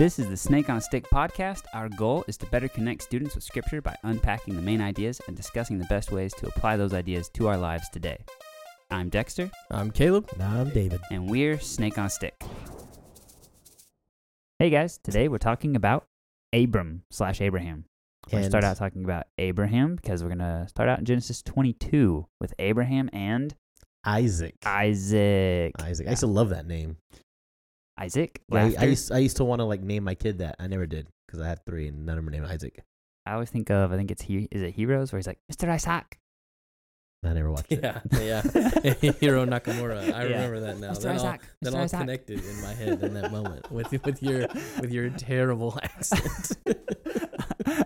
This is the Snake on a Stick podcast. Our goal is to better connect students with Scripture by unpacking the main ideas and discussing the best ways to apply those ideas to our lives today. I'm Dexter, I'm Caleb. And I'm David. and we're Snake on a Stick. Hey guys, today we're talking about Abram slash Abraham. We're going to start out talking about Abraham because we're going to start out in Genesis 22 with Abraham and Isaac. Isaac. Isaac. I used to love that name. Isaac? Yeah, I, I used I used to want to like name my kid that. I never did because I had three and none of them were named Isaac. I always think of, I think it's, he, is it Heroes where he's like, Mr. Isaac. I never watched it. Yeah, yeah. Hiro Nakamura. I Yeah. remember that now. Mr. That all, Isaac. that Mr. all Isaac. connected in my head in that moment with with your with your terrible accent.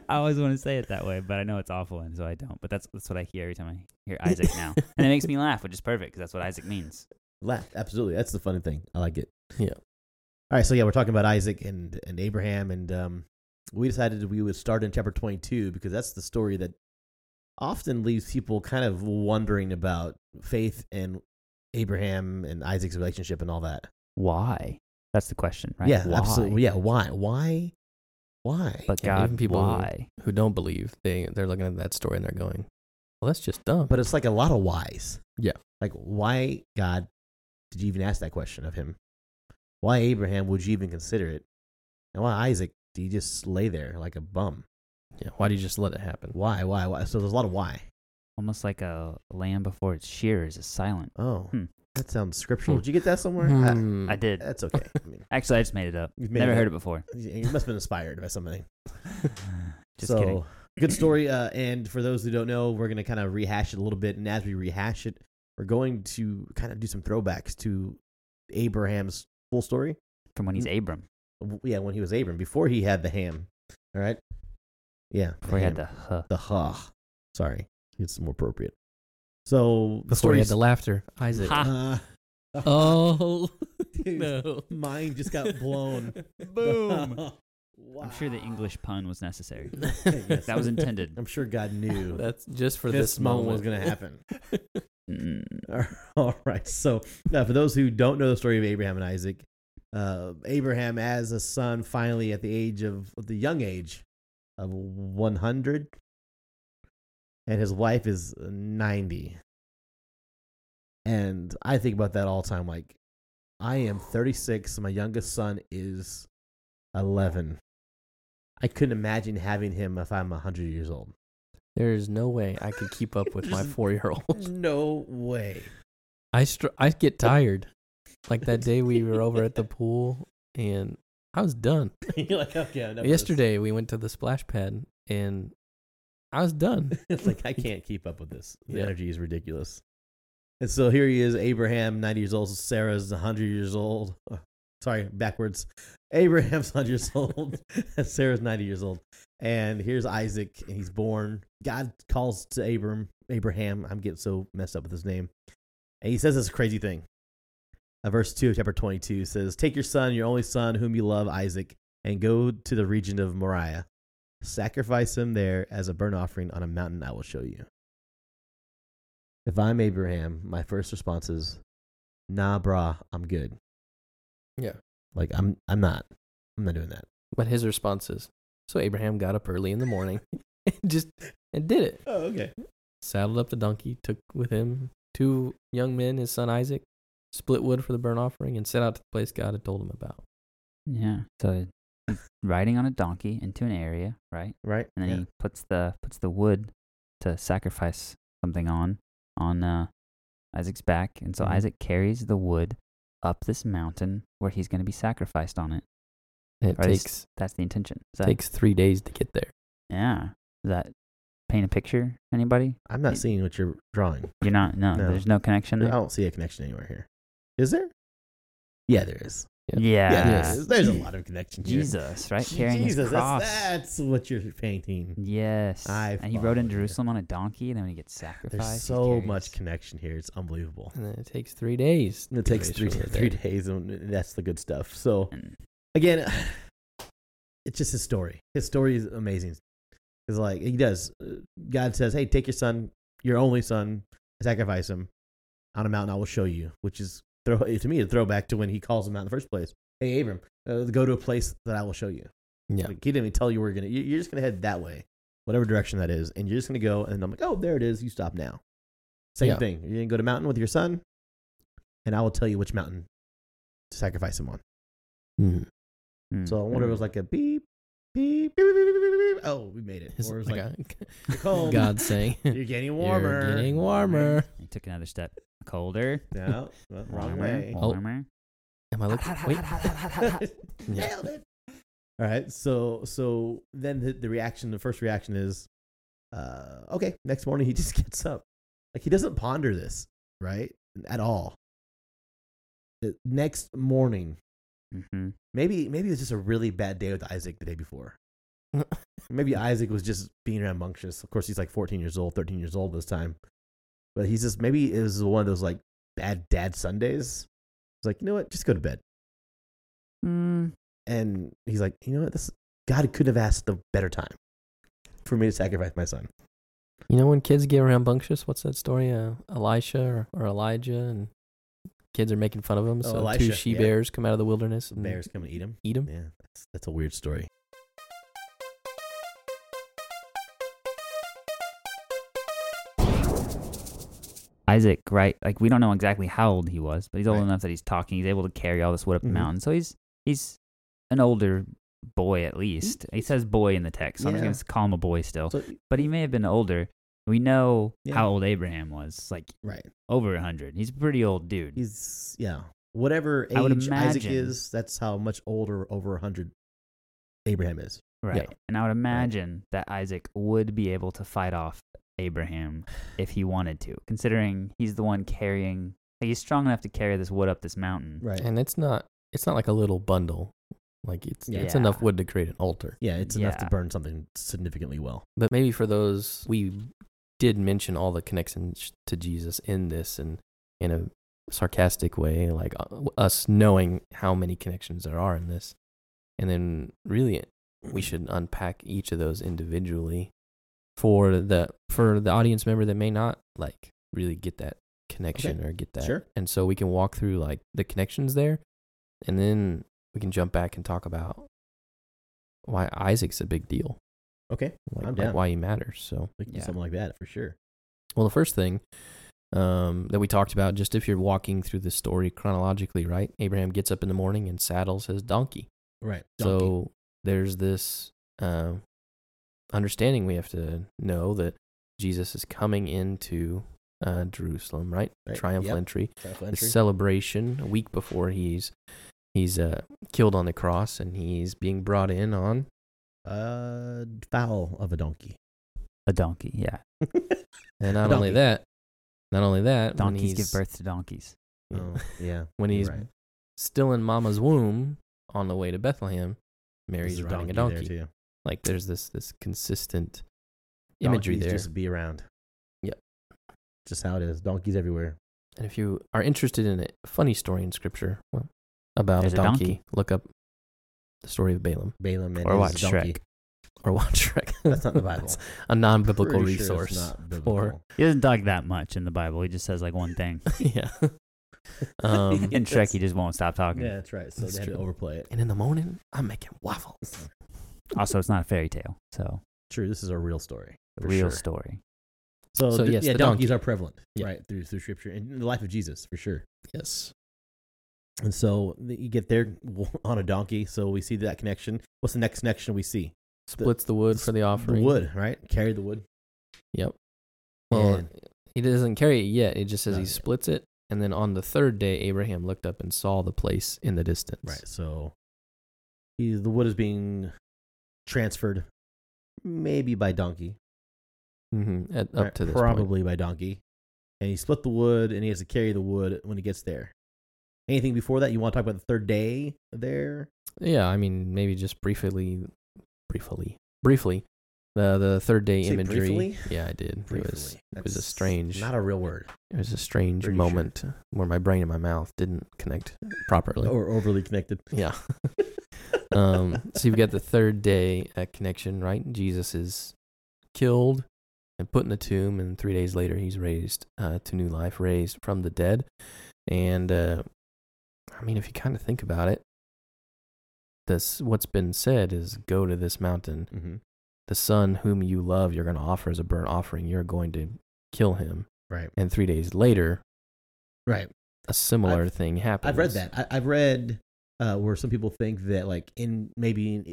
I always want to say it that way, but I know it's awful, and so I don't. But that's that's what I hear every time I hear Isaac now, and it makes me laugh, which is perfect because that's what Isaac means. Laugh. Absolutely. That's the funny thing. I like it. Yeah. All right. So yeah, we're talking about Isaac and and Abraham, and um, we decided we would start in chapter 22 because that's the story that often leaves people kind of wondering about faith and Abraham and Isaac's relationship and all that. Why? That's the question, right? Yeah, Why? absolutely. Yeah. Why? Why? Why? But Yeah, God, even people who- why? Who don't believe they they're looking at that story and they're going, "Well, that's just dumb." But it's like a lot of whys. Yeah. Like, why, God, did you even ask that question of him? Why, Abraham, would you even consider it? And why, Isaac, do you just lay there like a bum? yeah, why do you just let it happen? Why, why, why? So there's a lot of why. Almost like a lamb before its shears is silent. Oh, Hmm. that sounds scriptural. Hmm. Did you get that somewhere? Hmm. I did. that's okay. I mean, Actually, I just made it up. you've made Never it heard up. it before. You must have been inspired by something. just so, kidding. Good story. Uh, and for those who don't know, we're going to kind of rehash it a little bit. And as we rehash it, we're going to kind of do some throwbacks to Abraham's full story. From when he's Mm. Abram, yeah, when he was Abram, before he had the ham. All right. Yeah. before he had ham. the huh. the ha. Sorry, it's more appropriate. So the Before you had the laughter, Isaac. Ha. Uh, Oh dude, no! mine just got blown. Boom. wow. I'm sure the English pun was necessary. Yes. That was intended. I'm sure God knew That's just for this, this, moment, was going to happen. Mm. All right. So, uh, for those who don't know the story of Abraham and Isaac, uh, Abraham as a son finally at the age of the young age of 100, and his wife is 90. And I think about that all the time. Like, I am 36, my youngest son is 11. I couldn't imagine having him if I'm 100 years old. There's no way I could keep up with my four year old. No way. I str- I get tired. Like that day we were over at the pool and I was done. You're like, okay, enough of this. Yesterday we went to the splash pad and I was done. it's like I can't keep up with this. The Yeah. energy is ridiculous. And so here he is, Abraham, 90 years old. Sarah's 100 years old. Sorry, backwards. Abraham's 100 years old. Sarah's 90 years old. And here's Isaac, and he's born. God calls to Abram, Abraham. I'm getting so messed up with his name. And he says this crazy thing. Uh, verse 2 of chapter 22 says, Take your son, your only son, whom you love, Isaac, and go to the region of Moriah. Sacrifice him there as a burnt offering on a mountain I will show you. If I'm Abraham, my first response is, Nah, brah, I'm good. Yeah. Like I'm, I'm not. I'm not doing that. But his response is so Abraham got up early in the morning and just and did it. Oh, okay. Saddled up the donkey, took with him two young men, his son Isaac, split wood for the burnt offering, and set out to the place God had told him about. Yeah. So riding on a donkey into an area, right? Right. And then Yeah. he puts the puts the wood to sacrifice something on on uh, Isaac's back, and so Mhm. Isaac carries the wood up this mountain where he's going to be sacrificed on it. It Right, it's- takes That's the intention. Is that, takes three days to get there. yeah. Does that paint a picture? Anybody? I'm not seeing what you're drawing. You're not. No, No. there's no connection I don't see a connection anywhere here. Is there? Yeah, there is. Yeah. Yeah. Yeah, there Yes. There's a lot of connection here. Jesus, right? Carrying Jesus, his cross. that's, that's what you're painting. Yes. I and he rode in. Jerusalem on a donkey, and then when he gets sacrificed, There's so much connection here. It's unbelievable. And then it takes three days. And It takes to three three days, and that's the good stuff. So And again, it's just his story. His story is amazing. It's like he does. uh, God says, "Hey, take your son, your only son, sacrifice him on a mountain. I will show you." Which is throw to me a throwback to when he calls him out in the first place. "Hey, Abram, uh, go to a place that I will show you." Yeah. Like, he didn't even tell you where you're gonna. you- You're just gonna head that way, whatever direction that is, and you're just gonna go. And I'm like, "Oh, there it is. You stop now." Same Yeah. thing. You're gonna go to mountain with your son, and I will tell you which mountain to sacrifice him on. Mhm. Hmm. So I wonder if it was like a beep, beep, beep, beep, beep, beep, beep, beep. Oh, we made it. It's Or it was like like, a- cold. God saying, You're getting warmer. You're getting warmer. He took another step. Colder. No, well, wrong warmer, way. Oh. Warmer. Am I looking? Wait. Yeah. Nailed it. All right. So so then the, the reaction, the first reaction is, uh, okay. Next morning he just gets up, like he doesn't ponder this right at all. The next morning, Mm-hmm. maybe maybe it was just a really bad day with Isaac the day before. maybe Isaac was just being rambunctious. Of course, he's like 14 years old, 13 years old this time. But he's just maybe it was one of those like bad dad Sundays. He's like, you know what? Just go to bed. Mm. And he's like, you know what? This God couldn't have asked a better time for me to sacrifice my son. You know when kids get rambunctious, what's that story? Uh, Elisha or, or Elijah, and kids are making fun of him. Oh, so Elisha, two she yeah. bears come out of the wilderness and Bears come and eat him. eat him. Yeah, that's, that's a weird story. Isaac, right? Like we don't know exactly how old he was, but he's old Right. enough that he's talking. He's able to carry all this wood up the mm-hmm. mountain. So he's he's an older boy at least. He says boy in the text, so I'm just gonna call him a boy still. So But he may have been older. We know Yeah. how old Abraham was, like right, over a hundred. He's a pretty old dude. he's yeah. Whatever age Isaac is, that's how much older over hundred Abraham is. Right. And I would imagine that Isaac would be able to fight off Abraham if he wanted to, considering he's the one carrying. Like he's strong enough to carry this wood up this mountain. Right. And it's not it's not like a little bundle. Like it's it's enough wood to create an altar. yeah, it's enough to burn something significantly well. But maybe for those we did mention all the connections to Jesus in this and in a sarcastic way, like uh, us knowing how many connections there are in this. And then really we should unpack each of those individually for the for the audience member that may not like really get that connection or get that. Sure. And so we can walk through like the connections there and then we can jump back and talk about why Isaac's a big deal. Okay, Like, I'm like down. why he matters. So we can do Yeah. something like that for sure. well, the first thing um, that we talked about, just if you're walking through the story chronologically, right? Abraham gets up in the morning and saddles his donkey. Right. So there's this uh, understanding we have to know that Jesus is coming into uh, Jerusalem, right? Right, Triumphal yep. entry, Triumphal the entry. celebration a week before he's he's uh, killed on the cross and he's being brought in on uh, foal of a donkey. A donkey, yeah. and not only that, not only that, when Donkeys give birth to donkeys. Oh, yeah. when he's right. still in mama's womb on the way to Bethlehem, Mary's There's riding a there, donkey. Too. Like there's this this consistent imagery Donkeys there. Just be around. Yep. Just how it is. Donkeys everywhere. And if you are interested in a funny story in scripture well, about There's a a donkey, donkey. look up the story of Balaam Balaam and Or his watch donkey. Shrek. or watch Shrek. That's not the Bible. That's a non-biblical Pretty sure it's resource. not biblical. He doesn't talk that much in the Bible. He just says like one thing. yeah. um, In Shrek, he just won't stop talking. Yeah, that's right. So That's they had to overplay it. and in the morning, I'm making waffles. Also, it's not a fairy tale, so True, this is a real story. for real sure. story. So, So, th- yes, yeah, the donkeys donkey. are prevalent, Yeah. right, through through scripture and in the life of Jesus for sure. Yes. And so you get there on a donkey. So we see that connection. What's the next connection we see? Splits the wood for the offering. The wood, right? Carry the wood. Yep. Well, And- he doesn't carry it yet. It just says he yet. splits it. And then on the third day, Abraham looked up and saw the place in the distance. Right. So he, the wood is being transferred, maybe by donkey. Mm-hmm. At, up right? to this probably by donkey. And he split the wood, and he has to carry the wood when he gets there. Anything before that? You want to talk about the third day there? Yeah, I mean, maybe just briefly, briefly, briefly, the the third day imagery. briefly? Yeah, I did. It was Briefly. it was a strange. Not a real word. it was a strange Pretty sure. moment where my brain and my mouth didn't connect properly. Or overly connected. Yeah. um, so you've got the third day uh, connection, right? Jesus is killed and put in the tomb, and three days later he's raised uh, to new life, raised from the dead. And uh, I mean, if you kind of think about it, this what's been said is go to this mountain. Mm-hmm. The son whom you love, you're going to offer as a burnt offering. You're going to kill him. Right. And three days later, Right. a similar I've- thing happens. I've read that. I, I've read uh, where some people think that, like, in maybe, in,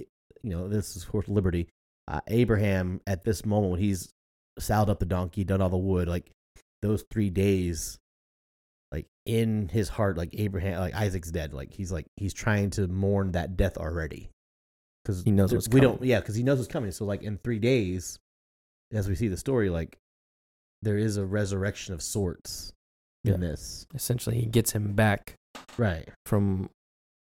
you know, this is for liberty. Uh, Abraham, at this moment, when he's saddled up the donkey, done all the wood, like, those three days, like, in his heart, like, Abraham, like, Isaac's dead. Like, he's like, he's trying to mourn that death already. Because He knows what's we don't, yeah, because he knows what's coming. So, like, in three days, as we see the story, like, there is a resurrection of sorts in Yeah. this. Essentially, he gets him back Right. from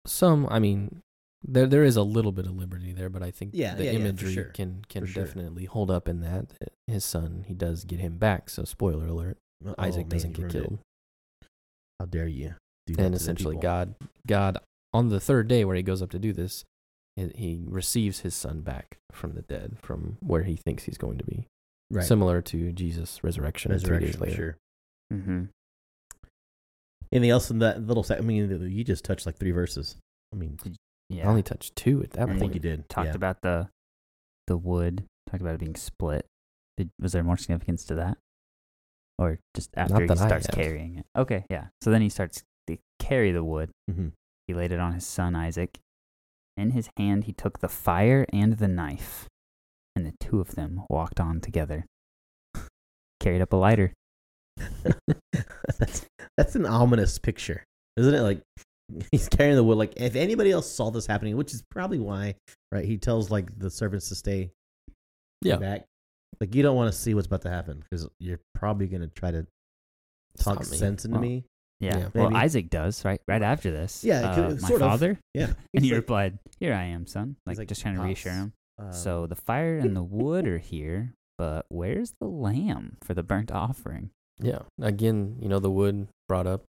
some. I mean, there there is a little bit of liberty there, but I think Yeah, the yeah, yeah, imagery sure. can can For sure. definitely hold up in that. that His son, he does get him back. So, spoiler alert: Uh-oh, Isaac man, doesn't get ruined it. killed. How dare you? Do that and the essentially god god on the third day where he goes up to do this he, he receives his son back from the dead from where he thinks he's going to be right. similar to jesus resurrection, three days later sure. Mm-hmm. Anything else in that little? Sec- I mean, you just touched like three verses. I mean, Yeah. i only touched two at that And I point think you did. talked yeah. about the the wood. Talked about it being split. Did, was there more significance to that, or just after he starts have. carrying it? Okay, yeah. So then he starts to carry the wood. Mhm. He laid it on his son Isaac. In his hand, he took the fire and the knife, and the two of them walked on together. Carried up a lighter. that's that's an ominous picture, isn't it? Like he's carrying the wood. Like if anybody else saw this happening, which is probably why, right? He tells like the servants to stay yeah back. Like you don't want to see what's about to happen because you're probably gonna try to talk sense into Well, me. Yeah. Yeah. well, Maybe. Isaac does right. Right after this. Yeah, uh, my of. father. Yeah, And he replied, "Here I am, son." Like, like, just trying to reassure him. um, So the fire and the wood are here, but where's the lamb for the burnt offering? Yeah again you know the wood brought up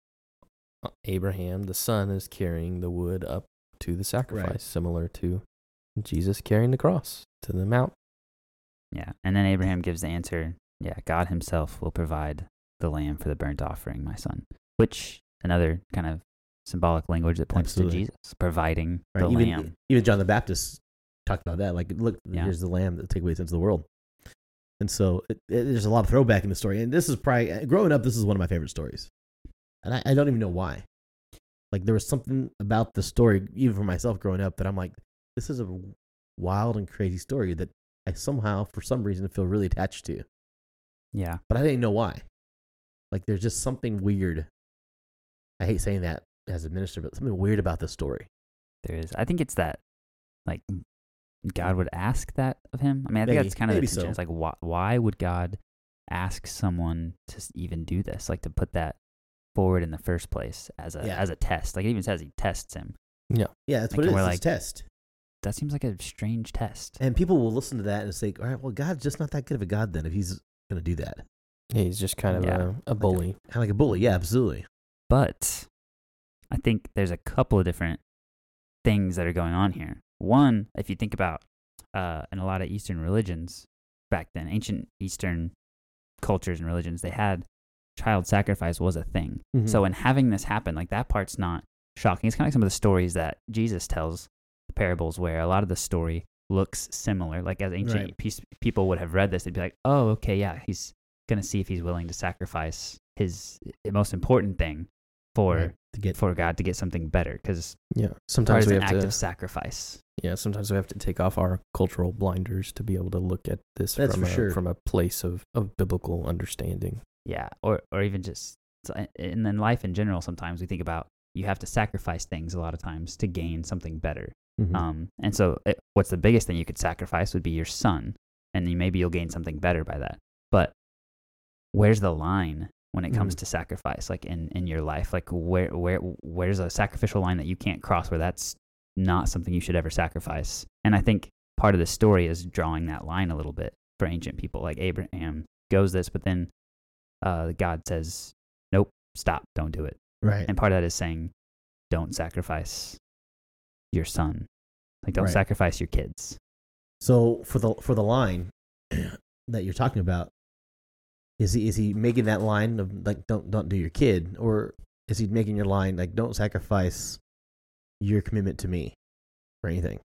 uh, abraham the son is carrying the wood up to the sacrifice similar to jesus carrying the cross to the mount Yeah. And then Abraham gives the answer, yeah, God himself will provide the lamb for the burnt offering, my son. Which another kind of symbolic language that points Absolutely. to Jesus providing Right, the even lamb. even John the Baptist talked about that. Like, look, Yeah. here's the lamb that take away the sins of the world. And so it, it- there's a lot of throwback in the story. And this is probably uh, growing up. This is one of my favorite stories, and I, I don't even know why. Like there was something about the story, even for myself growing up, that I'm like, this is a wild and crazy story that I somehow, for some reason, feel really attached to. Yeah. But I didn't know why. Like there's just something weird. I hate saying that as a minister, but something weird about this story. There is. I think it's that, like, God would ask that of him. I mean, I think that's kind of the tension. so. It's like, why, why would God ask someone to even do this? Like, to put that forward in the first place as a Yeah. as a test. Like, it even says he tests him. yeah Yeah, that's Like, what it and we're It's like- a test. That seems like a strange test. And people will listen to that and say, all right, well, God's just not that good of a God then if he's going to do that. Yeah, he's just kind of Yeah. a, a bully Kind of like a bully. Yeah, absolutely. But I think there's a couple of different things that are going on here. One, if you think about uh, in a lot of Eastern religions back then, ancient Eastern cultures and religions, they had child sacrifice was a thing. Mm-hmm. So in having this happen, like that part's not shocking. It's kind of like some of the stories that Jesus tells, the parables, where a lot of the story looks similar. Like as ancient Right. peace, people would have read this, they'd be like, "Oh, okay, yeah, he's gonna see if he's willing to sacrifice his most important thing for Right, to get for God to get something better." Because yeah sometimes is we an have act to of sacrifice. Yeah, sometimes we have to take off our cultural blinders to be able to look at this That's from a, sure. from a place of, of biblical understanding. Yeah, or or even just so- and then life in general. Sometimes we think about you have to sacrifice things a lot of times to gain something better. Mhm. Um, and so, it, what's the biggest thing you could sacrifice would be your son, and you, maybe you'll gain something better by that. But where's the line when it comes Mhm. to sacrifice, like in, in your life? Like where where where's a sacrificial line that you can't cross where that's not something you should ever sacrifice? And I think part of the story is drawing that line a little bit for ancient people. Like Abraham goes this, but then uh, God says, "Nope, stop, don't do it." right. And part of that is saying, don't sacrifice your son. Like, don't Right. sacrifice your kids. So for the for the line that you're talking about, is he is he making that line of like don't don't do your kid, or is he making your line like don't sacrifice your commitment to me? or anything.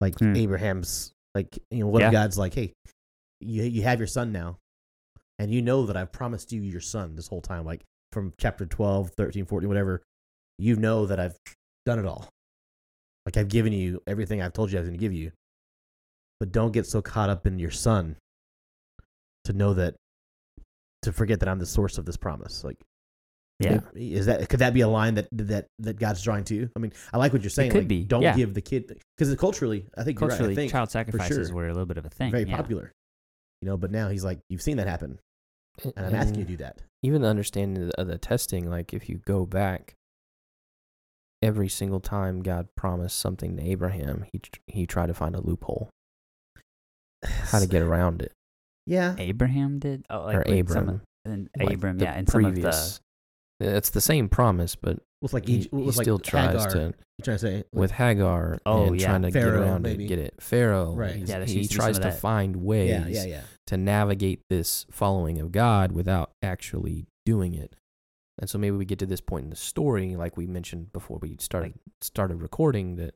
Like Hmm. Abraham's, like you know, what Yeah. if God's like, hey, you you have your son now, and you know that I've promised you your son this whole time, like from chapter 12, 13, 14, whatever. You know that I've done it all. Like I've given you everything I've told you I was going to give you, but don't get so caught up in your son to know that to forget that I'm the source of this promise. Like Yeah. is that could that be a line that that that God's drawing to? you? I mean, I like what you're saying. could like, be, Don't yeah. give the kid because culturally, I think you're right, I Culturally, think child sacrifices sure. were a little bit of a thing. very yeah. popular. You know, but now he's like, you've seen that happen, and I'm asking you to do that. even the understanding of the testing, like if you go back, every single time God promised something to Abraham, he he tried to find a loophole, how to get around it. Yeah, Abraham did? Oh, like or with some Abram. of- and like Abram, the yeah, and some of the previous- It's the same promise, but was like he, Egypt, he was like still tries Hagar. to You trying to say like, with Hagar Oh, and yeah. trying to Pharaoh, get around maybe. it, get it. Pharaoh, Right. Yeah, he seems to be some tries to find ways yeah, yeah, yeah. to navigate this following of God without actually doing it. And so maybe we get to this point in the story, like we mentioned before we started started recording, that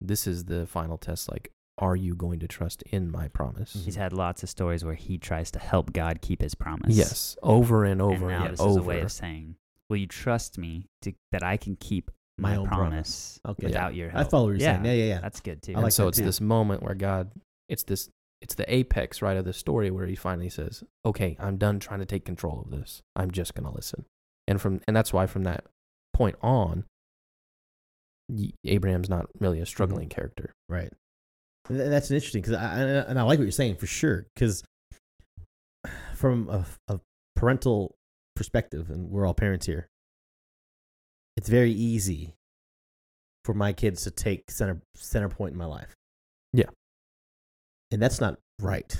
this is the final test. Like, are you going to trust in my promise? He's mm-hmm. had lots of stories where he tries to help God keep his promise. Yes, over and over and now and this over. is a way of saying, "Will you trust me to, that I can keep my, My own promise, promise. Okay. without your help?" I follow what you're yeah, saying. Yeah, yeah, yeah. That's good too. I and so it's too. this moment where God, it's this, it's the apex right of the story where he finally says, "Okay, I'm done trying to take control of this. I'm just gonna listen." And from and that's why from that point on, Abraham's not really a mm-hmm. struggling character. Right. And that's interesting because I, I and I like what you're saying for sure because from a, a parental perspective, and we're all parents here, it's very easy for my kids to take center center point in my life. Yeah. and that's not right.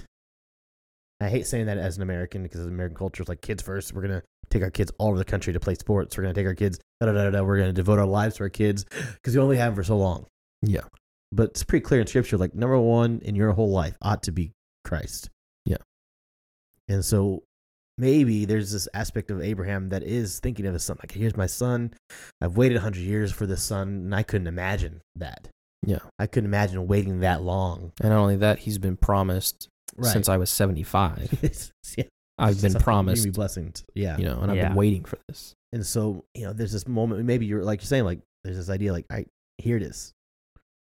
I hate saying that as an American because American culture is like kids first. We're gonna take our kids all over the country to play sports. We're gonna take our kids. Da, da, da, da, we're gonna devote our lives to our kids because we only have them for so long Yeah, but it's pretty clear in scripture like number one in your whole life ought to be christ Yeah. and so maybe there's this aspect of abraham that is thinking of his son like here's my son i've waited 100 years for this son and i couldn't imagine that yeah. i couldn't imagine waiting that long And not only that, he's been promised since I was 75. yeah, I've been something promised, be blessings yeah you know, and I've Yeah. been waiting for this. and so you know there's this moment maybe you're like you're saying like there's this idea like i here it is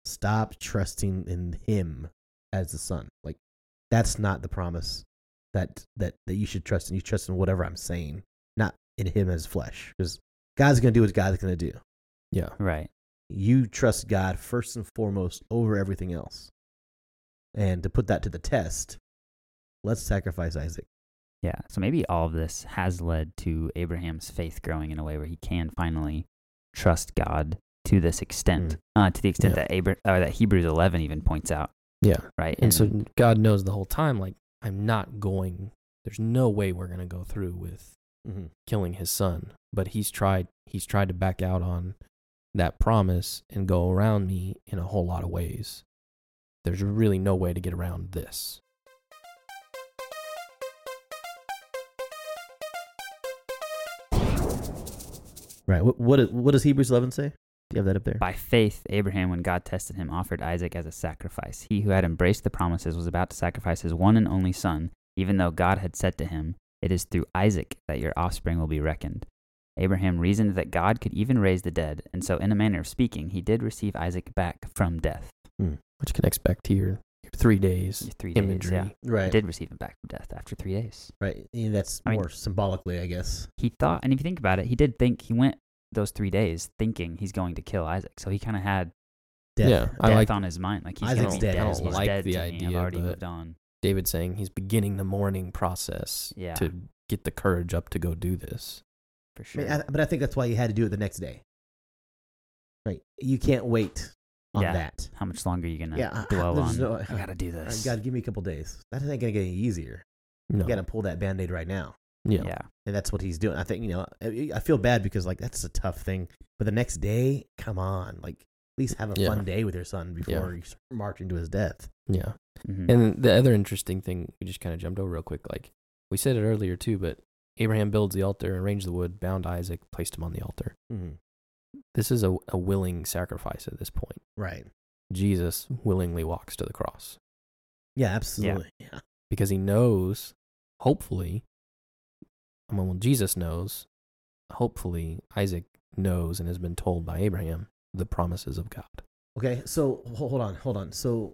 stop trusting in him as the son. Like that's not the promise that that that you should trust in. You trust in whatever i'm saying not in him as flesh because god's gonna do what god's gonna do. Yeah, right. you trust god first and foremost over everything else. And to put that to the test let's sacrifice isaac. Yeah. So maybe all of this has led to Abraham's faith growing in a way where he can finally trust God to this extent, uh, to the extent Yeah. that Abra- or that Hebrews 11 even points out, yeah. right? And so God knows the whole time, like, I'm not going, there's no way we're going to go through with mm-hmm. killing his son. But he's tried, he's tried to back out on that promise and go around me in a whole lot of ways. There's really no way to get around this. right what, what what does hebrews 11 say do you have that up there By faith, Abraham, when God tested him, offered Isaac as a sacrifice. He who had embraced the promises was about to sacrifice his one and only son, even though God had said to him, It is through Isaac that your offspring will be reckoned. Abraham reasoned that God could even raise the dead, and so, in a manner of speaking, he did receive Isaac back from death. Hmm. Which connects back to your, your three days Three imagery. days, yeah. He right did receive him back from death after three days. right and that's I mean- more symbolically i guess He thought, and if you think about it, he did think he went those three days thinking he's going to kill Isaac. So he kind of had Death. Yeah, I like on his mind. Like he's Isaac's dead. dead. I don't He's like dead the to me. I've already but- moved on. David saying he's beginning the mourning process Yeah. to get the courage up to go do this. For I sure. mean, I, but I think that's why you had to do it the next day. Right? You can't wait on Yeah. that. How much longer are you gonna Yeah, I- dwell there's on? no- I gotta do Uh, this. God, give me a couple days. That ain't gonna get any easier. No. You gotta pull that band aid right now, yeah. yeah. and that's what he's doing. I think you know. I, I feel bad because like that's a tough thing. But the next day, come on, like at least have a Yeah. fun day with your son before you start marching to his death. Yeah. Mhm. And the other interesting thing we just kind of jumped over real quick, like we said it earlier too, but Abraham builds the altar, arranged the wood, bound Isaac, placed him on the altar. Mhm. this is a, a willing sacrifice at this point. Right. Jesus willingly walks to the cross Yeah, absolutely. Yeah. because he knows, hopefully, I mean, well, Jesus knows, hopefully, Isaac knows and has been told by Abraham the promises of God. Okay, so hold on, hold on. So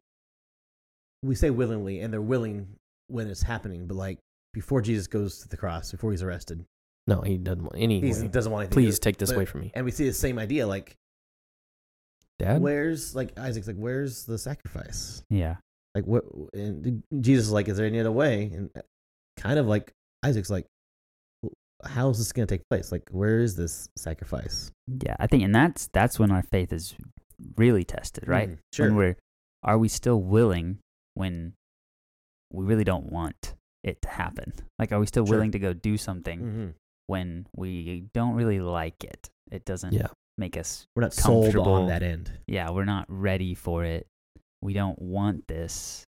we say willingly, and they're willing when it's happening, but like before Jesus goes to the cross, before he's arrested, No, he doesn't want any. he doesn't want anything. Please take this but- away from me, And we see the same idea, like Dad. where's like Isaac's like, where's the sacrifice? Yeah. Like what? And Jesus is like, is there any other way? And uh, kind of like Isaac's like, "Well, how is this going to take place? Like, where is this sacrifice? Yeah. I think, and that's that's when our faith is really tested, right? Mm, sure. When we're, are we still willing when we really don't want it to happen? Like, are we still Sure. willing to go do something hmm when we don't really like it? It doesn't Yeah. make us We're not sold Comfortable. on that end. yeah, we're not ready for it. We don't want this,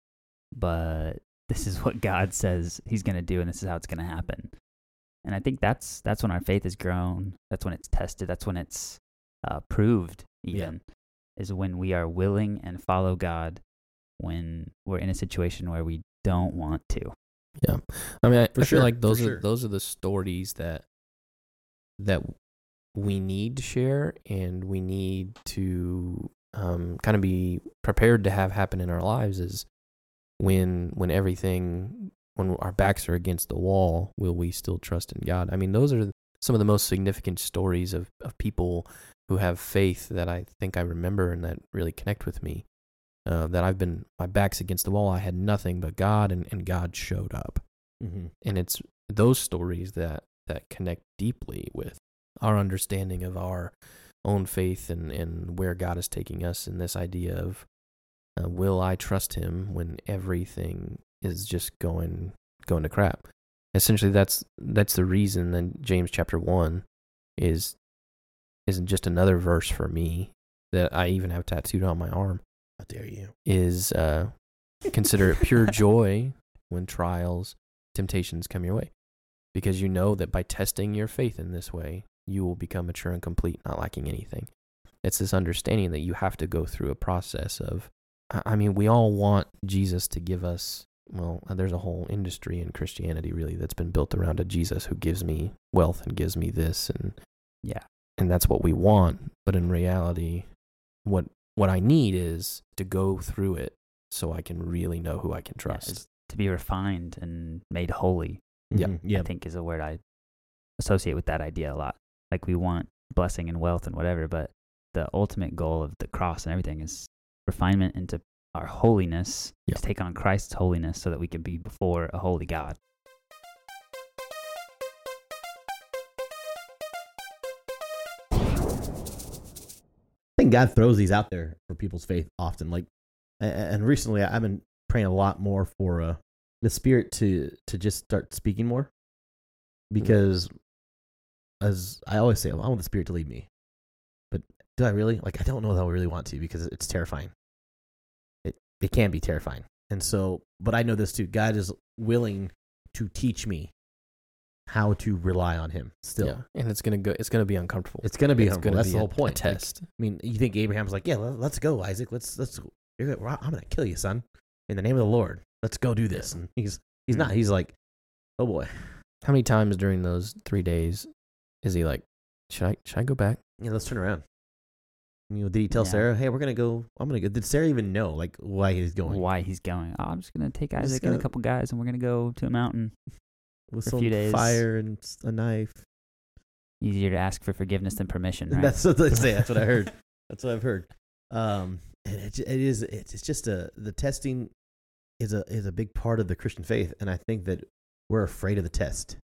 but this is what God says He's going to do, and this is how it's going to happen. And I think that's that's when our faith is grown. That's when it's tested. That's when it's uh, proved. Yeah. Even is when we are willing and follow God when we're in a situation where we don't want to. Yeah, I mean, I, For I sure, feel like for those are sure. those are the stories that that we need to share, and we need to um, kind of be prepared to have happen in our lives. Is when when everything when our backs are against the wall, will we still trust in God? I mean, those are some of the most significant stories of of people who have faith that I think I remember and that really connect with me. Uh, that I've been my back's against the wall. I had nothing but God, and, and God showed up hmm and it's those stories that that connect deeply with our understanding of our own faith and and where God is taking us and this idea of uh, will I trust him when everything is just going going to crap essentially that's that's the reason that James chapter 1 is isn't just another verse for me that I even have tattooed on my arm How dare you? is uh, consider it pure joy when trials, temptations come your way, because you know that by testing your faith in this way, you will become mature and complete, not lacking anything. It's this understanding that you have to go through a process of, I mean, we all want Jesus to give us. Well, uh, there's a whole industry in Christianity really that's been built around a Jesus who gives me wealth and gives me this, and Yeah. and that's what we want. But in reality, what what I need is to go through it so I can really know who I can trust. is to be refined and made holy. Yeah. Mhm, yeah. I think is a word I associate with that idea a lot. Like we want blessing and wealth and whatever, but the ultimate goal of the cross and everything is refinement into our holiness Yeah. to take on Christ's holiness so that we can be before a holy God. I think God throws these out there for people's faith often. Like, and recently I've been praying a lot more for uh, the Spirit to to just start speaking more, because as I always say, I want the Spirit to lead me. But do I really? Like, I don't know that I really want to because it's terrifying. It can be terrifying, and so, but I know this too. God is willing to teach me how to rely on Him. Still, Yeah, and it's gonna go. It's gonna be uncomfortable. it's gonna be. It's humble. gonna That's be the a- whole point. A Like, test. I mean, you think Abraham's like, yeah, let- let's go, Isaac. Let's let's. You're gonna, I'm gonna kill you, son, in the name of the Lord. Let's go do this. And he's he's mm-hmm. not. He's like, oh boy, How many times during those three days is he like, should I should I go back? yeah, let's turn around. You know, did he tell Yeah. Sarah, hey, we're gonna go? I'm gonna go. Did Sarah even know like why he's going? Why he's going? Oh, I'm just gonna take Isaac and gonna- a couple guys, and we're gonna go to a mountain. With for a some few days. fire and a knife. Easier to ask for forgiveness than permission, right? That's what they say. That's what I heard. That's what I've heard. Um, and it, it is. It's, it's just a the testing is a is a big part of the Christian faith, and I think that we're afraid of the test.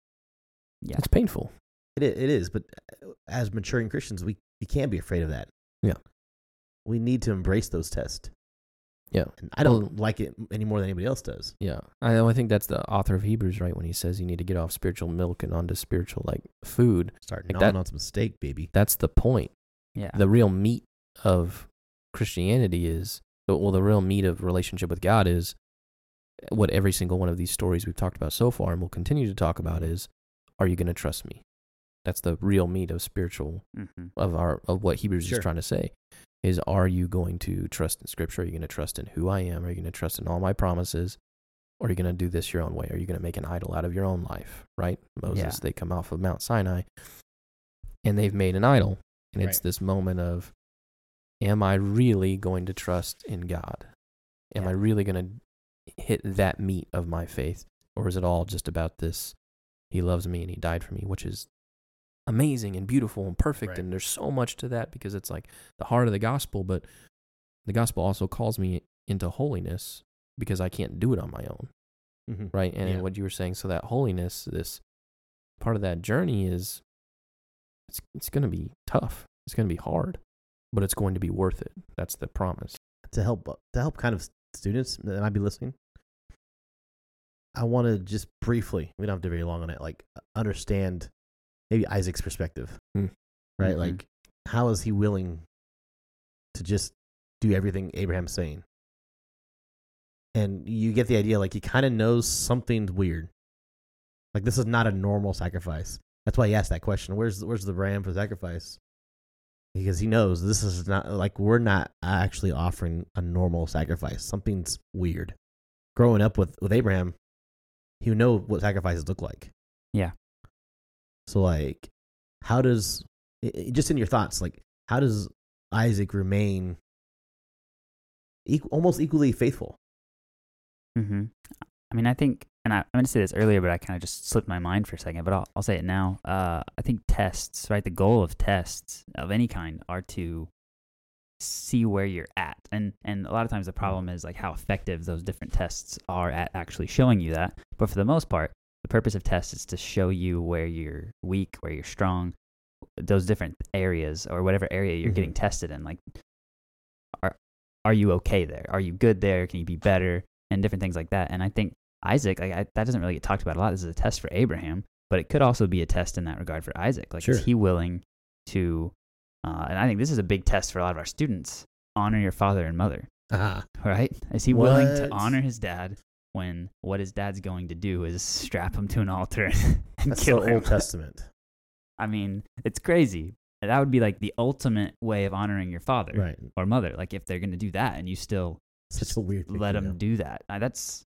yeah. It's painful. It it is, but uh, as maturing Christians, we we can't be afraid of that. Yeah. we need to embrace those tests. Yeah. And I don't Well- like it any more than anybody else does. Yeah, I I think that's the author of Hebrews, right? When he says you need to get off spiritual milk and onto spiritual like food. Start Like gnawing that- on some steak, baby. That's the point. Yeah. The real meat of Christianity is well, the real meat of relationship with God is what every single one of these stories we've talked about so far and will continue to talk about is: Are you going to trust me? That's the real meat of spiritual hmm of our of what Hebrews Sure. is trying to say. Is are you going to trust in Scripture? Are you going to trust in who I am? Are you going to trust in all my promises? Or are you going to do this your own way? Are you going to make an idol out of your own life? Right? Moses, Yeah. they come off of Mount Sinai, and they've made an idol, and it's Right. this moment of, am I really going to trust in God? Am I really going to hit that meat of my faith, or is it all just about this? He loves me and he died for me, which is amazing and beautiful and perfect. Right. And there's so much to that because it's like the heart of the gospel. But the gospel also calls me into holiness because I can't do it on my own, Mhm. right? And Yeah. what you were saying, so that holiness, this part of that journey is it's it's going to be tough. It's going to be hard, but it's going to be worth it. That's the promise. to help to help kind of students that might be listening. I want to just briefly, we don't have to be very long on it, like understand maybe Isaac's perspective, Hmm. right? Mhm. Like, how is he willing to just do everything Abraham's saying? And you get the idea, like he kind of knows something's weird. Like this is not a normal sacrifice. That's why he asked that question. Where's where's the ram for sacrifice? Because he knows this is not like we're not actually offering a normal sacrifice. Something's weird. Growing up with with Abraham, he would know what sacrifices look like. Yeah. So like, how does i- i- just in your thoughts, like how does Isaac remain equ- almost equally faithful? hmm I mean, I think, and I, I'm going to say this earlier, but I kind of just slipped my mind for a second, but I'll, I'll say it now. Uh, I think tests, right? The goal of tests of any kind are to see where you're at. And, and a lot of times the problem is like how effective those different tests are at actually showing you that. But for the most part, the purpose of tests is to show you where you're weak, where you're strong, those different areas or whatever area you're Mhm. getting tested in. Like, are, are you okay there? Are you good there? Can you be better? And different things like that. And I think Isaac, like I, that doesn't really get talked about a lot. This is a test for Abraham, but it could also be a test in that regard for Isaac. Like, Sure. is he willing to? Uh, and I think this is a big test for a lot of our students. Honor your father and mother, Ah, right? Is he willing to honor his dad when what his dad's going to do is strap him to an altar and that's kill the him? Old Testament, I mean, it's crazy. That would be like the ultimate way of honoring your father right? or mother. Like if they're going to do that, and you still Such a weird. let them do that. That's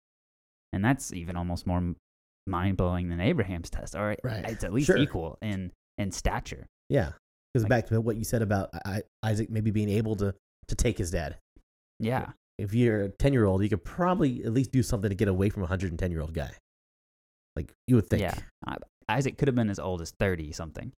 and that's even almost more mind blowing than Abraham's test. Or Right. it's at least Sure. equal in in stature. Yeah, because Like- back to what you said about I, Isaac maybe being able to to take his dad. Yeah, If you're a ten year old, you could probably at least do something to get away from a hundred and ten year old guy. Like you would think. yeah. Isaac could have been as old as thirty something.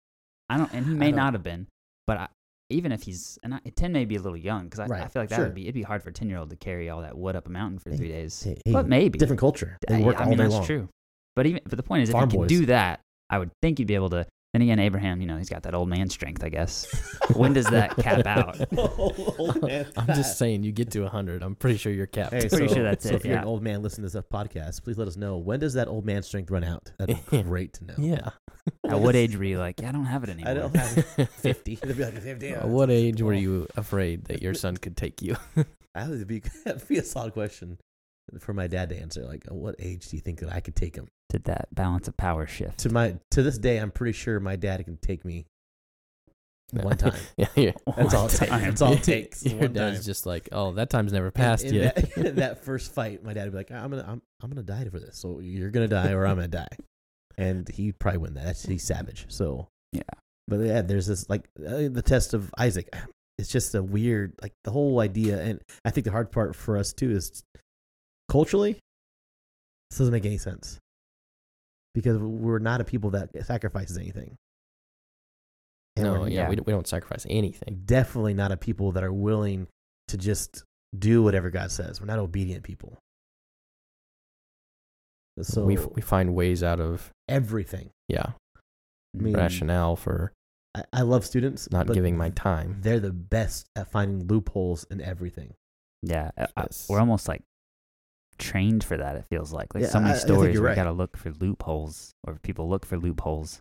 I don't, and he may don't- have been. But I, even if he's and I, ten may be a little young because I, I feel like that sure. would be it'd be hard for a ten year old to carry all that wood up a mountain for Hey, three days. Hey, but maybe different culture. They work I all mean, day that's long. true. But even but the point is, if Farm you can boys. do that, I would think you'd be able to. Then again, Abraham, you know, he's got that old man strength, I guess. when does that cap out? Old man I'm just saying, you get to 100. I'm pretty sure you're capped. Hey, Pretty so, sure that's so it, if you're an old man listening to this podcast, please let us know when does that old man strength run out. That'd be great to know. yeah. At what age were you like, yeah, I don't have it anymore? I don't have fifty. It'd be like fifty. At what age were you afraid that your son could take you? That would be, that'd be a solid question for my dad to answer. Like, at what age do you think that I could take him? Did that balance of power shift? To my to this day, I'm pretty sure my dad can take me one time. yeah, yeah. That's all it One takes. time. That's all it takes. Your one dad's time. just like, oh, that time's never passed in, in yet. That, that first fight, my dad would be like, "I'm gonna, I'm, I'm gonna die for this. So you're gonna die, or I'm gonna die." And he'd probably win that. That's he's savage. So Yeah. But yeah, there's this like uh, the test of Isaac. It's just a weird, like the whole idea, and I think the hard part for us too is culturally, this doesn't make any sense because we're not a people that sacrifices anything. And no, we're yeah, yeah. We, don't, we don't sacrifice anything. definitely not a people that are willing to just do whatever God says. We're not obedient people. So we, we find ways out of, everything. yeah, I mean, rationale for I, I love students, not giving my time. They're the best at finding loopholes in everything. Yeah, I- I- we're almost like trained for that. It feels like like Yeah, so many I stories you're where right. you got to look for loopholes, or people look for loopholes,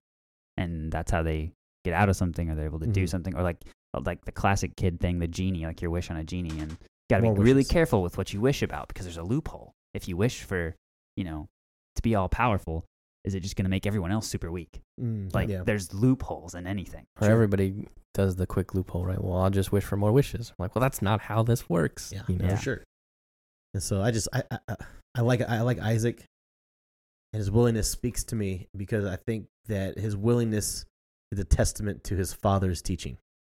and that's how they get out of something, or they're able to do Mhm. something, or like uh, like the classic kid thing, the genie, like your wish on a genie, and you got to be More really careful with what you wish about because there's a loophole. If you wish for, you know, to be all powerful, is it just going to make everyone else super weak? Mm, Like yeah. there's loopholes in anything. Or everybody does the quick loophole, right? Well, I'll just wish for more wishes. I'm like, well, that's not how this works. Yeah, you know? Yeah. for sure. And so I just I, I I- like I like Isaac, and his willingness speaks to me because I think that his willingness is a testament to his father's teaching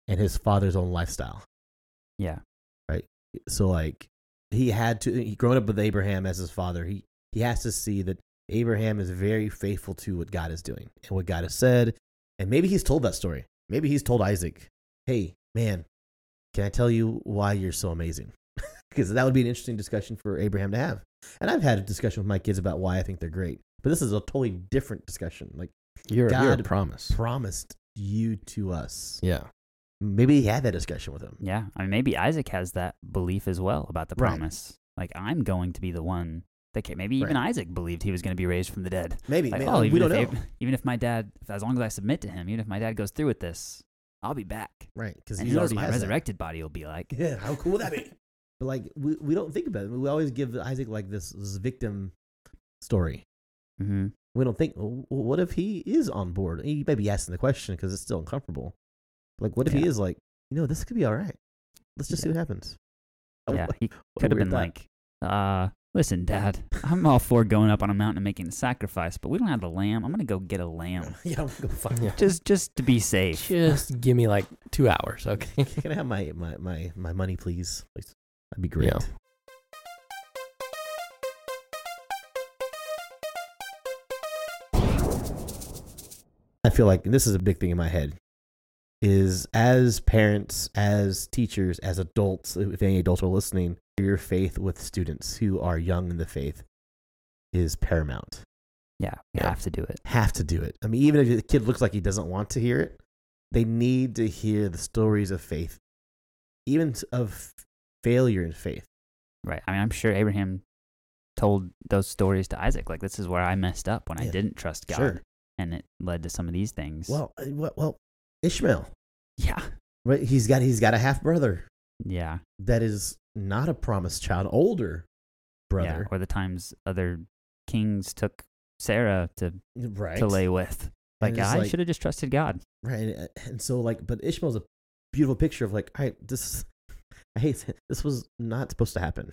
and his father's own lifestyle. Yeah. Right. So like he had to he growing up with Abraham as his father, he he has to see that Abraham is very faithful to what God is doing and what God has said. And maybe he's told that story. Maybe he's told Isaac, "Hey, man, can I tell you why you're so amazing?" Because that would be an interesting discussion for Abraham to have. And I've had a discussion with my kids about why I think they're great. But this is a totally different discussion. Like You're, you're a God promise. promised you to us. Yeah. Maybe he had that discussion with him. Yeah. I mean, maybe Isaac has that belief as well about the Right. promise. Like, I'm going to be the one that can. Maybe even Right. Isaac believed he was going to be raised from the dead. Maybe. Like, maybe. oh, we don't if, know. Ab- even if my dad, as long as I submit to him, even if my dad goes through with this, I'll be back. Right. Because And he's knows what my has that. resurrected body will be like. Yeah, how cool would that be? But like we, we don't think about it. We always give Isaac like this, this victim story. Mm-hmm. We don't think, well, what if he is on board? He may be asking the question because it's still uncomfortable. Like, what if he is like, you know, this could be all right. Let's just see what happens. Yeah. What- He could have been thought. like, uh, listen, Dad, I'm all for going up on a mountain and making a sacrifice, but we don't have the lamb. I'm gonna go get a lamb yeah, I'm gonna go find. Yeah. just just to be safe. Just give me like two hours, okay? Can I have my, my, my, my money, please? Please. That'd be great. Yeah. I feel like this is a big thing in my head is as parents, as teachers, as adults, if any adults are listening, your faith with students who are young in the faith is paramount. Yeah, you Yeah. have to do it. Have to do it. I mean, even if the kid looks like he doesn't want to hear it, they need to hear the stories of faith, even of failure in faith. Right. I mean, I'm sure Abraham told those stories to Isaac. Like, this is where I messed up when I didn't trust God, Sure. and it led to some of these things. Well, uh, well, well, Ishmael, yeah, right? He's got he's got a half brother yeah, that is not a promised child, older brother, yeah. Or the times other kings took Sarah to right? to lay with. Like, I like- should have just trusted God. Right, and, and so like, but Ishmael's a beautiful picture of like, I this, I hate this was not supposed to happen.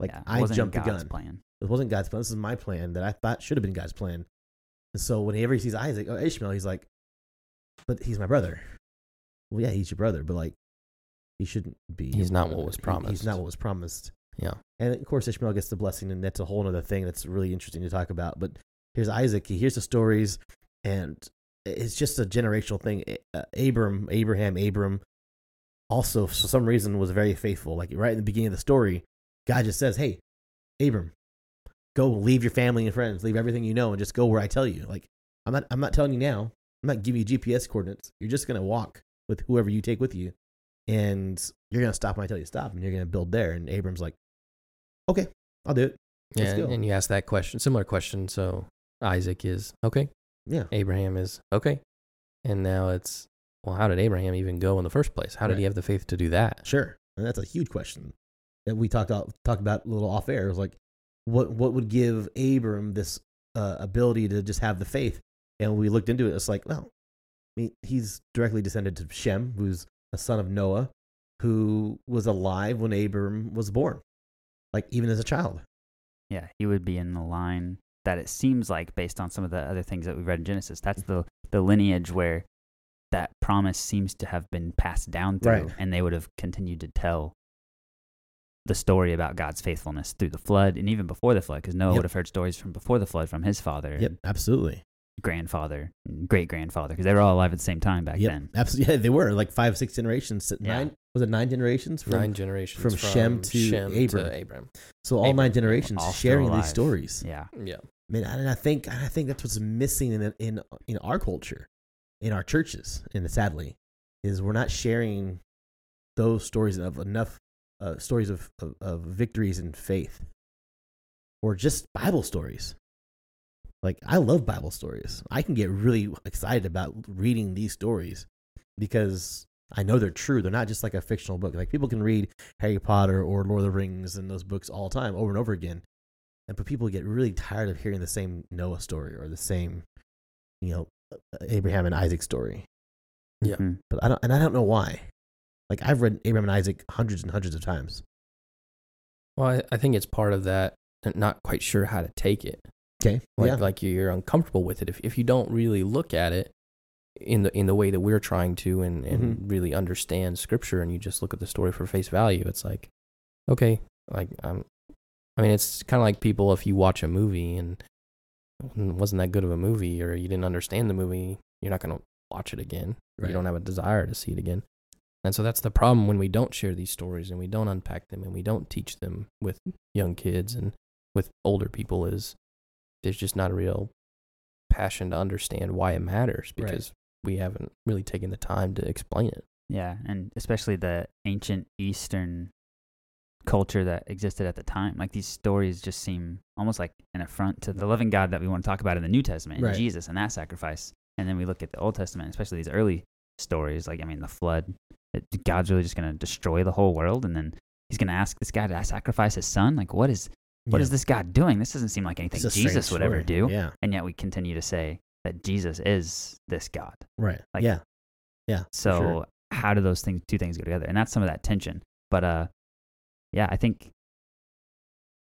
Like yeah, it I wasn't jumped the gun. plan. It wasn't God's plan. This is my plan that I thought should have been God's plan. And so whenever he sees Isaac or Ishmael, he's like, but he's my brother. Well, yeah, he's your brother, but like, he shouldn't be. He's your not what brother. was He- He's not what was promised. Yeah. And of course, Ishmael gets the blessing, and that's a whole other thing that's really interesting to talk about. But here's Isaac. He hears the stories, and it's just a generational thing. Uh, Abram, Abraham, Abram, also for some reason was very faithful. Like right in the beginning of the story, God just says, "Hey, Abram, go leave your family and friends, leave everything you know, and just go where I tell you." Like I'm not, I'm not telling you now. I'm not giving you GPS coordinates. You're just gonna walk with whoever you take with you, and you're gonna stop when I tell you to stop, and you're gonna build there. And Abram's like, "Okay, I'll do it." Yeah, Let's go. and you ask that question, similar question. So Isaac is okay, Yeah, Abraham is okay, and now it's well, how did Abraham even go in the first place? How did he have the faith to do that? Sure, and that's a huge question that we talked about talked about a little off air. It was like, what what would give Abram this uh, ability to just have the faith? And we looked into it. It's like, well, I mean, he's directly descended to Shem, who's a son of Noah, who was alive when Abram was born, like even as a child. Yeah, he would be in the line that it seems like, based on some of the other things that we've read in Genesis, that's the the lineage where that promise seems to have been passed down through, Right. and they would have continued to tell the story about God's faithfulness through the flood, and even before the flood, because Noah Yep. would have heard stories from before the flood from his father, Yep, absolutely. grandfather, great grandfather, because they were all alive at the same time back Yep, then. absolutely. Yeah, they were like five, six generations. Yeah. Nine was it nine generations from Nine generations from Shem to Shem Abram. to Abram. so all Abram, nine generations all still sharing these stories. Yeah, Yeah, I mean, and I think I think that's what's missing in in in our culture, in our churches, and sadly, is we're not sharing those stories of enough uh, stories of, of of victories in faith, or just Bible stories. Like I love Bible stories. I can get really excited about reading these stories because I know they're true. They're not just like a fictional book. Like people can read Harry Potter or Lord of the Rings and those books all the time, over and over again. and but people get really tired of hearing the same Noah story or the same, you know, Abraham and Isaac story. Yeah. Mhm. But I don't, and I don't know why. Like I've read Abraham and Isaac hundreds and hundreds of times. Well, I, I think it's part of that. Not quite sure how to take it. Okay, Like yeah, like you're uncomfortable with it if if you don't really look at it in the in the way that we're trying to and and Mhm. really understand scripture and you just look at the story for face value. It's like okay, like I'm. I mean, it's kind of like people if you watch a movie and it wasn't that good of a movie or you didn't understand the movie, you're not gonna watch it again. Right. You don't have a desire to see it again. And so that's the problem when we don't share these stories and we don't unpack them and we don't teach them with young kids and with older people is there's just not a real passion to understand why it matters Right. because we haven't really taken the time to explain it. Yeah, and especially the ancient Eastern culture that existed at the time. Like these stories just seem almost like an affront to the living God that we want to talk about in the New Testament, and Right. Jesus and that sacrifice. And then we look at the Old Testament, especially these early stories, like I mean, the flood. It, God's really just going to destroy the whole world, and then He's going to ask this guy to sacrifice his son. Like, what is what Yeah. is this God doing? This doesn't seem like anything It's a strange Jesus would ever do. Yeah, And yet we continue to say that Jesus is this God. right. Like- yeah, yeah. So sure. how do those things two things go together? And that's some of that tension. But uh yeah, I think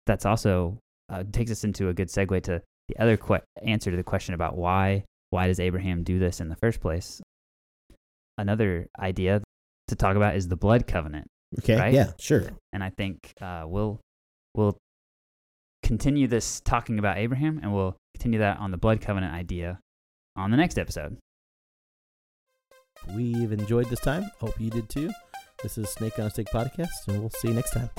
that's also uh, takes us into a good segue to the other que- answer to the question about why why does Abraham do this in the first place? Another idea to talk about is the blood covenant. okay, right? yeah, sure. And I think uh, we'll we'll continue this talking about Abraham and we'll continue that on the blood covenant idea on the next episode. We've enjoyed this time. Hope you did too. This is Snake on a Stick podcast, and we'll see you next time.